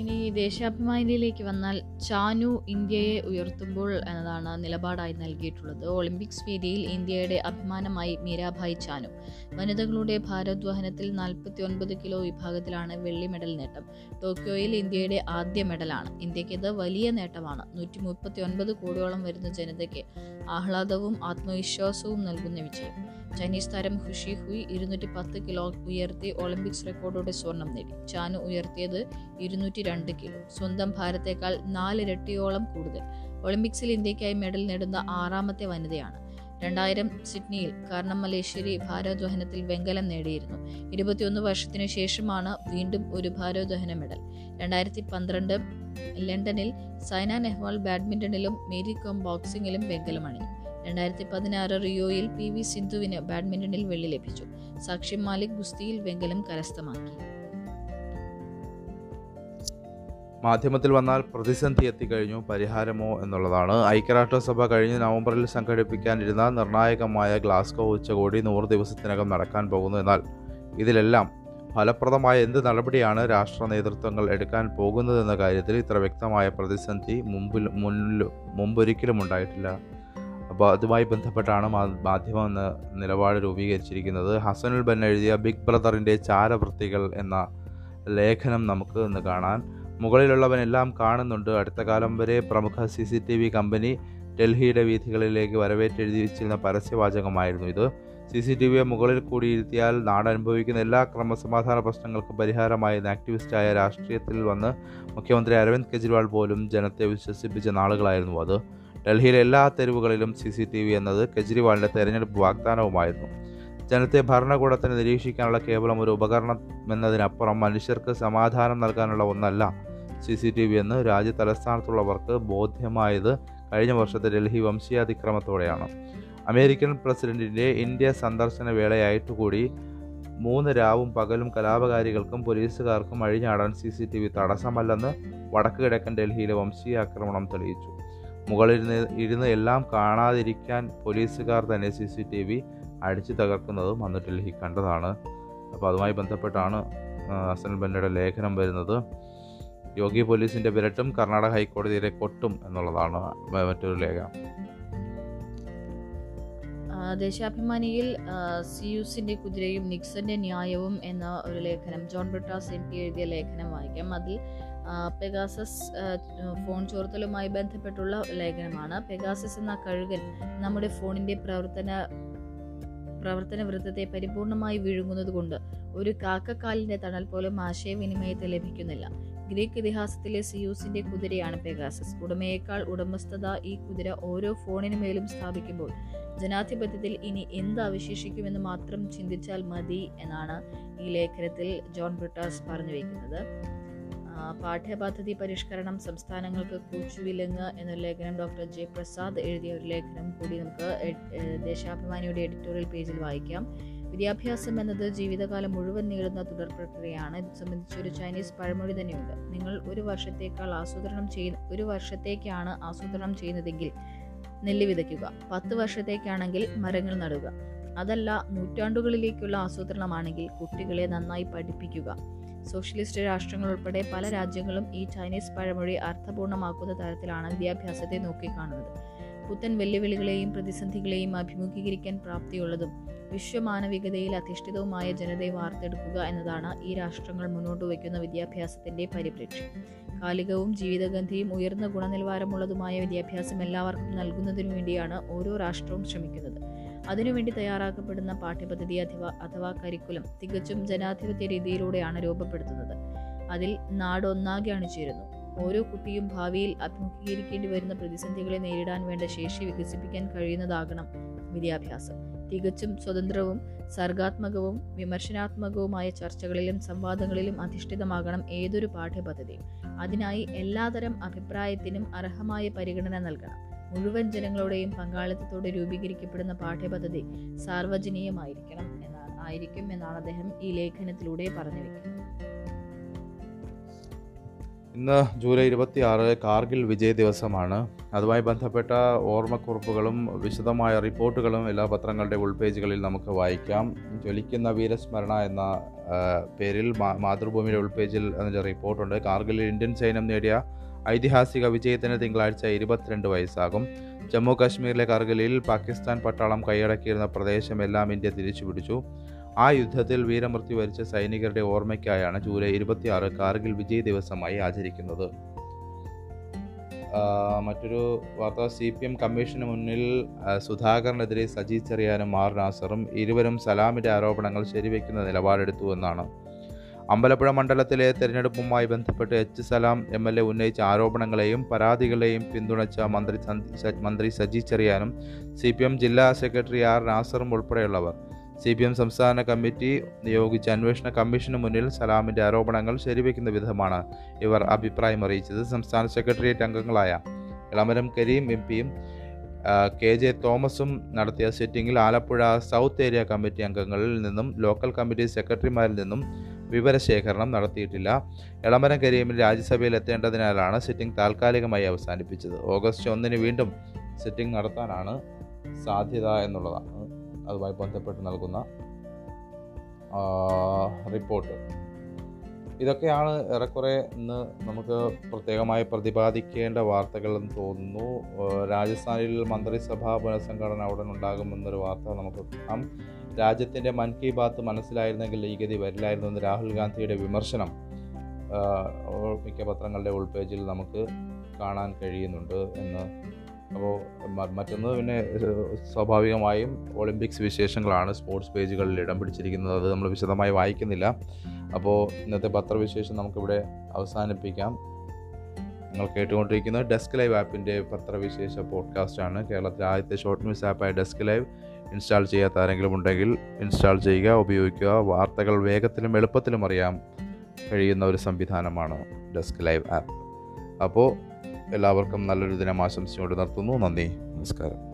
ഇനി ദേശാഭിമാനിയിലേക്ക് വന്നാൽ ചാനു ഇന്ത്യയെ ഉയർത്തുമ്പോൾ എന്നതാണ് നിലപാടായി നൽകിയിട്ടുള്ളത്. ഒളിമ്പിക്സ് വേദിയിൽ ഇന്ത്യയുടെ അഭിമാനമായി മീരാഭായ് ചാനു. വനിതകളുടെ ഭാരോദ്വഹനത്തിൽ നാൽപ്പത്തി ഒൻപത് കിലോ വിഭാഗത്തിലാണ് വെള്ളി മെഡൽ നേട്ടം. ടോക്കിയോയിൽ ഇന്ത്യയുടെ ആദ്യ മെഡലാണ്. ഇന്ത്യയ്ക്ക് ഇത് വലിയ നേട്ടമാണ്. നൂറ്റി മുപ്പത്തി ഒൻപത് കോടിയോളം വരുന്ന ജനതയ്ക്ക് ആഹ്ലാദവും ആത്മവിശ്വാസവും നൽകുന്ന വിജയം. ചൈനീസ് താരം ഹുഷി ഹുയി ഇരുന്നൂറ്റി പത്ത് കിലോ ഉയർത്തി ഒളിമ്പിക്സ് റെക്കോർഡോടെ സ്വർണം നേടി. ചാനു ഉയർത്തിയത് ഇരുന്നൂറ്റി രണ്ട് കിലോ. സ്വന്തം ഭാരത്തേക്കാൾ നാലിരട്ടിയോളം കൂടുതൽ. ഒളിമ്പിക്സിൽ ഇന്ത്യക്കായി മെഡൽ നേടുന്ന ആറാമത്തെ വനിതയാണ്. രണ്ടായിരം സിഡ്നിയിൽ കാരണം മലേശ്വരി ഭാരോദ്വഹനത്തിൽ വെങ്കലം നേടിയിരുന്നു. ഇരുപത്തിയൊന്ന് വർഷത്തിനു ശേഷമാണ് വീണ്ടും ഒരു ഭാരോദ്വഹന മെഡൽ. രണ്ടായിരത്തി പന്ത്രണ്ട് ലണ്ടനിൽ സൈന നെഹ്വാൾ ബാഡ്മിന്റണിലും മേരി കോം ബോക്സിംഗിലും വെങ്കലം അണിഞ്ഞു. രണ്ടായിരത്തി പതിനാറ് റിയോയിൽ പി വി സിന്ധുവിന് ബാഡ്മിന്റണിൽ വെള്ളി ലഭിച്ചു. സാക്ഷി മാലിക് ഗുസ്തിയിൽ വെങ്കലം കരസ്ഥമാക്കി. മാധ്യമത്തിൽ വന്നാൽ പ്രതിസന്ധി എത്തിക്കഴിഞ്ഞു പരിഹാരമോ എന്നുള്ളതാണ്. ഐക്യരാഷ്ട്രസഭ കഴിഞ്ഞ നവംബറിൽ സംഘടിപ്പിക്കാനിരുന്ന നിർണായകമായ ഗ്ലാസ്കോ ഉച്ചകോടി നൂറ് ദിവസത്തിനകം നടക്കാൻ പോകുന്നു. എന്നാൽ ഇതിലെല്ലാം ഫലപ്രദമായ എന്ത് നടപടിയാണ് രാഷ്ട്ര നേതൃത്വങ്ങൾ എടുക്കാൻ പോകുന്നതെന്ന കാര്യത്തിൽ ഇത്ര വ്യക്തമായ പ്രതിസന്ധി മുമ്പിൽ മുന്നിൽ മുമ്പൊരിക്കലും ഉണ്ടായിട്ടില്ല. അതുമായി ബന്ധപ്പെട്ടാണ് മാധ്യമം എന്ന നിലപാട് രൂപീകരിച്ചിരിക്കുന്നത്. ഹസനുൽ ബൻ എഴുതിയ ബിഗ് ബ്രദറിന്റെ ചാരവൃത്തികൾ എന്ന ലേഖനം നമുക്ക് ഇന്ന് കാണാൻ മുകളിലുള്ളവനെല്ലാം കാണുന്നുണ്ട്. അടുത്ത കാലം വരെ പ്രമുഖ C C T V company ഡൽഹിയുടെ വീഥികളിലേക്ക് വരവേറ്റെഴുതി വെച്ചിരുന്ന പരസ്യവാചകമായിരുന്നു ഇത്. സി സി ടി വിയെ മുകളിൽ കൂടി ഇരുത്തിയാൽ നാട് അനുഭവിക്കുന്ന എല്ലാ ക്രമസമാധാന പ്രശ്നങ്ങൾക്കും പരിഹാരമായി ആക്ടിവിസ്റ്റായ രാഷ്ട്രീയത്തിൽ വന്ന് മുഖ്യമന്ത്രി അരവിന്ദ് കെജ്രിവാൾ പോലും ജനത്തെ വിശ്വസിപ്പിച്ച നാളുകളായിരുന്നു അത്. ഡൽഹിയിലെ എല്ലാ തെരുവുകളിലും സി സി ടി വി എന്നത് കെജ്രിവാളിന്റെ തെരഞ്ഞെടുപ്പ് വാഗ്ദാനവുമായിരുന്നു. ജനത്തെ ഭരണകൂടത്തിന് നിരീക്ഷിക്കാനുള്ള കേവലം ഒരു ഉപകരണം എന്നതിനപ്പുറം മനുഷ്യർക്ക് സമാധാനം നൽകാനുള്ള ഒന്നല്ല സി സി ടി വി എന്ന് രാജ്യ തലസ്ഥാനത്തുള്ളവർക്ക് ബോധ്യമായത് കഴിഞ്ഞ വർഷത്തെ ഡൽഹി വംശീയാതിക്രമത്തോടെയാണ്. അമേരിക്കൻ പ്രസിഡന്റിന്റെ ഇന്ത്യ സന്ദർശന വേളയായിട്ടുകൂടി മൂന്ന് രാവും പകലും കലാപകാരികൾക്കും പോലീസുകാർക്കും അഴിഞ്ഞാടാൻ സി സി ടി വി തടസ്സമല്ലെന്ന് വടക്ക് കിഴക്കൻ ഡൽഹിയിലെ വംശീയ ആക്രമണം തെളിയിച്ചു. മുകളിൽ ഇരുന്ന് എല്ലാം കാണാതിരിക്കാൻ പോലീസുകാർ തന്നെ സി സി ടി വി അടിച്ചു തകർക്കുന്നതും അന്ന് ഡൽഹി കണ്ടതാണ്. അപ്പോൾ അതുമായി ബന്ധപ്പെട്ടാണ് അസൽ ബന്നയുടെ ലേഖനം വരുന്നത്. യോഗി പോലീസിന്റെ വിരട്ടും കർണാടക ഹൈക്കോടതിയിലെ കൊട്ടും എന്നുള്ളതാണ് മറ്റൊരു ലേഖനം. ദേശാഭിമാനിയിൽ സിയൂസിന്റെ കുതിരയും നിക്സന്റെ ന്യായവും എന്ന ഒരു ലേഖനം ജോൺ ബ്രിട്ടാസ് എം പി എഴുതിയ ലേഖനം വായിക്കാം. അതിൽ പെഗാസസ് ഫോൺ ചോർത്തലുമായി ബന്ധപ്പെട്ടുള്ള ലേഖനമാണ്. പെഗാസസ് എന്ന കഴുകൻ നമ്മുടെ ഫോണിന്റെ പ്രവർത്തന പ്രവർത്തന വൃത്തത്തെ പരിപൂർണമായി വിഴുങ്ങുന്നതുകൊണ്ട് ഒരു കാക്കക്കാലിന്റെ തണൽ പോലും ആശയവിനിമയത്തെ ലഭിക്കുന്നില്ല. ഗ്രീക്ക് ഇതിഹാസത്തിലെ സിയൂസിന്റെ കുതിരയാണ് പെഗാസസ് ഉടമയേക്കാൾ ഉടമസ്ഥത ഈ കുതിര ഓരോ ഫോണിന് മേലും സ്ഥാപിക്കുമ്പോൾ ജനാധിപത്യത്തിൽ ഇനി എന്ത് അവശേഷിക്കുമെന്ന് മാത്രം ചിന്തിച്ചാൽ മതി എന്നാണ് ഈ ലേഖനത്തിൽ ജോൺ ബ്രിട്ടാസ് പറഞ്ഞു വയ്ക്കുന്നത്. പാഠ്യപദ്ധതി പരിഷ്കരണം സംസ്ഥാനങ്ങൾക്ക് കൂച്ചുവിലങ്ങ് എന്ന ലേഖനം ഡോക്ടർ ജെ പ്രസാദ് എഴുതിയ ഒരു ലേഖനം കൂടി നമുക്ക് ദേശാഭിമാനിയുടെ എഡിറ്റോറിയൽ പേജിൽ വായിക്കാം. വിദ്യാഭ്യാസം എന്നത് ജീവിതകാലം മുഴുവൻ നീളുന്ന തുടർ പ്രക്രിയയാണ്. ഇത് സംബന്ധിച്ച് ഒരു ചൈനീസ് പഴമൊഴി തന്നെയുണ്ട്. നിങ്ങൾ ഒരു വർഷത്തേക്കാൾ ആസൂത്രണം ചെയ്യുന്ന ഒരു വർഷത്തേക്കാണ് ആസൂത്രണം ചെയ്യുന്നതെങ്കിൽ നെല്ല് വിതയ്ക്കുക. പത്ത് വർഷത്തേക്കാണെങ്കിൽ മരങ്ങൾ നടുക. അതല്ല നൂറ്റാണ്ടുകളിലേക്കുള്ള ആസൂത്രണമാണെങ്കിൽ കുട്ടികളെ നന്നായി പഠിപ്പിക്കുക. സോഷ്യലിസ്റ്റ് രാഷ്ട്രങ്ങൾ ഉൾപ്പെടെ പല രാജ്യങ്ങളും ഈ ചൈനീസ് പഴമൊഴി അർത്ഥപൂർണമാക്കുന്ന തരത്തിലാണ് വിദ്യാഭ്യാസത്തെ നോക്കിക്കാണുന്നത്. പുത്തൻ വെല്ലുവിളികളെയും പ്രതിസന്ധികളെയും അഭിമുഖീകരിക്കാൻ പ്രാപ്തിയുള്ളതും വിശ്വമാനവികതയിൽ അധിഷ്ഠിതവുമായ ജനതയെ വാർത്തെടുക്കുക എന്നതാണ് ഈ രാഷ്ട്രങ്ങൾ മുന്നോട്ട് വയ്ക്കുന്ന വിദ്യാഭ്യാസത്തിന്റെ പരിപ്രേക്ഷ്യം. കാലികവും ജീവിതഗന്ധിയും ഉയർന്ന ഗുണനിലവാരമുള്ളതുമായ വിദ്യാഭ്യാസം എല്ലാവർക്കും നൽകുന്നതിനു വേണ്ടിയാണ് ഓരോ രാഷ്ട്രവും ശ്രമിക്കുന്നത്. അതിനുവേണ്ടി തയ്യാറാക്കപ്പെടുന്ന പാഠ്യപദ്ധതി അഥവാ അഥവാ കരിക്കുലം തികച്ചും ജനാധിപത്യ രീതിയിലൂടെയാണ് രൂപപ്പെടുത്തുന്നത്. അതിൽ നാടൊന്നാകെ അണിചേരുന്നു ഓരോ കുട്ടിയും ഭാവിയിൽ അഭിമുഖീകരിക്കേണ്ടി വരുന്ന പ്രതിസന്ധികളെ നേരിടാൻ വേണ്ട ശേഷി വികസിപ്പിക്കാൻ കഴിയുന്നതാകണം വിദ്യാഭ്യാസം. തികച്ചും സ്വതന്ത്രവും സർഗാത്മകവും വിമർശനാത്മകവുമായ ചർച്ചകളിലും സംവാദങ്ങളിലും അധിഷ്ഠിതമാകണം ഏതൊരു പാഠ്യപദ്ധതിയും. അതിനായി എല്ലാതരം അഭിപ്രായത്തിനും അർഹമായ പരിഗണന നൽകണം. മുഴുവൻ ജനങ്ങളുടെയും പങ്കാളിത്തത്തോടെ രൂപീകരിക്കപ്പെടുന്ന പാഠ്യപദ്ധതി സാർവജനീയമായിരിക്കണം എന്നാണ് ആയിരിക്കും എന്നാണ് അദ്ദേഹം ഈ ലേഖനത്തിലൂടെ പറഞ്ഞു വെക്കുന്നത് ഇന്ന് ജൂലൈ ഇരുപത്തി ആറ് കാർഗിൽ വിജയ് ദിവസമാണ്. അതുമായി ബന്ധപ്പെട്ട ഓർമ്മക്കുറിപ്പുകളും വിശദമായ റിപ്പോർട്ടുകളും എല്ലാ പത്രങ്ങളുടെ ഉൾപേജുകളിൽ നമുക്ക് വായിക്കാം. ജ്വലിക്കുന്ന വീരസ്മരണ എന്ന പേരിൽ മാതൃഭൂമിയുടെ ഉൾപേജിൽ അതിന്റെ റിപ്പോർട്ടുണ്ട്. കാർഗിലിൽ ഇന്ത്യൻ സൈന്യം നേടിയ ഐതിഹാസിക വിജയത്തിന് തിങ്കളാഴ്ച ഇരുപത്തിരണ്ട് വയസ്സാകും. ജമ്മു കാശ്മീരിലെ കർഗിലിൽ പാകിസ്ഥാൻ പട്ടാളം കൈയടക്കിയിരുന്ന പ്രദേശമെല്ലാം ഇന്ത്യ തിരിച്ചുപിടിച്ചു. ആ യുദ്ധത്തിൽ വീരമൃത്യു വരിച്ച സൈനികരുടെ ഓർമ്മയ്ക്കായാണ് ജൂലൈ ഇരുപത്തിയാറ് കാർഗിൽ വിജയ് ദിവസമായി ആചരിക്കുന്നത്. മറ്റൊരു വാർത്ത സി പി എം കമ്മീഷന് മുന്നിൽ സുധാകരനെതിരെ സജി ചെറിയാനും ആർ നാസറും ഇരുവരും സലാമിന്റെ ആരോപണങ്ങൾ ശരിവെക്കുന്ന നിലപാടെടുത്തു എന്നാണ് അമ്പലപ്പുഴ മണ്ഡലത്തിലെ തെരഞ്ഞെടുപ്പുമായി ബന്ധപ്പെട്ട് H Salam M L A ഉന്നയിച്ച ആരോപണങ്ങളെയും പരാതികളെയും പിന്തുണച്ച മന്ത്രി മന്ത്രി സജി ചെറിയാനും സി പി എം ജില്ലാ സെക്രട്ടറി ആർ നാസറും ഉൾപ്പെടെയുള്ളവർ. സി പി എം സംസ്ഥാന കമ്മിറ്റി നിയോഗിച്ച അന്വേഷണ കമ്മീഷന് മുന്നിൽ സലാമിന്റെ ആരോപണങ്ങൾ ശരിവെക്കുന്ന വിധമാണ് ഇവർ അഭിപ്രായം അറിയിച്ചത്. സംസ്ഥാന സെക്രട്ടേറിയറ്റ് അംഗങ്ങളായ ഇളമരം കരീം എം പിയും കെ ജെ തോമസും നടത്തിയ സിറ്റിംഗിൽ ആലപ്പുഴ സൗത്ത് ഏരിയ കമ്മിറ്റി അംഗങ്ങളിൽ നിന്നും ലോക്കൽ കമ്മിറ്റി സെക്രട്ടറിമാരിൽ നിന്നും വിവരശേഖരണം നടത്തിയിട്ടില്ല. എളമരം കരീമിൽ രാജ്യസഭയിൽ എത്തേണ്ടതിനാലാണ് സിറ്റിംഗ് താൽക്കാലികമായി അവസാനിപ്പിച്ചത്. ഓഗസ്റ്റ് ഒന്നിന് വീണ്ടും സിറ്റിംഗ് നടത്താനാണ് സാധ്യത എന്നുള്ളതാണ്. അതുമായി ബന്ധപ്പെട്ട് നൽകുന്ന റിപ്പോർട്ട്. ഇതൊക്കെയാണ് ഏറെക്കുറെ ഇന്ന് നമുക്ക് പ്രത്യേകമായി പ്രതിപാദിക്കേണ്ട വാർത്തകളെന്ന് തോന്നുന്നു. രാജസ്ഥാനിൽ മന്ത്രിസഭാ പുനഃസംഘടന ഉടൻ ഉണ്ടാകുമെന്നൊരു വാർത്ത നമുക്ക് കാണാം. രാജ്യത്തിന്റെ മൻ കി ബാത്ത് മനസ്സിലായിരുന്നെങ്കിൽ ഈ ഗതി വരില്ലായിരുന്നു എന്ന് രാഹുൽ ഗാന്ധിയുടെ വിമർശനം മിക്ക പത്രങ്ങളുടെ ഉൾപേജിൽ നമുക്ക് കാണാൻ കഴിയുന്നുണ്ട് എന്ന്. അപ്പോൾ മറ്റൊന്ന് പിന്നെ സ്വാഭാവികമായും ഒളിമ്പിക്സ് വിശേഷങ്ങളാണ് സ്പോർട്സ് പേജുകളിൽ ഇടം പിടിച്ചിരിക്കുന്നത്. അത് നമ്മൾ വിശദമായി വായിക്കുന്നില്ല. അപ്പോൾ ഇന്നത്തെ പത്രവിശേഷം നമുക്കിവിടെ അവസാനിപ്പിക്കാം. നിങ്ങൾ കേട്ടുകൊണ്ടിരിക്കുന്നത് ഡെസ്ക് ലൈവ് ആപ്പിന്റെ പത്രവിശേഷ പോഡ്കാസ്റ്റാണ്. കേരളത്തിലെ ആദ്യത്തെ ഷോർട്ട് ന്യൂസ് ആപ്പായ ഡെസ്ക് ലൈവ്. ഇൻസ്റ്റാൾ ചെയ്യാത്ത ആരെങ്കിലും ഉണ്ടെങ്കിൽ ഇൻസ്റ്റാൾ ചെയ്യുക ഉപയോഗിക്കുക. വാർത്തകൾ വേഗത്തിലും എളുപ്പത്തിലും അറിയാം കഴിയുന്ന ഒരു സംവിധാനമാണ് ഡെസ്ക് ലൈവ് ആപ്പ് അപ്പോൾ എല്ലാവർക്കും നല്ലൊരു ദിനം ആശംസിച്ചുകൊണ്ട് നിർത്തുന്നു. നന്ദി. നമസ്കാരം.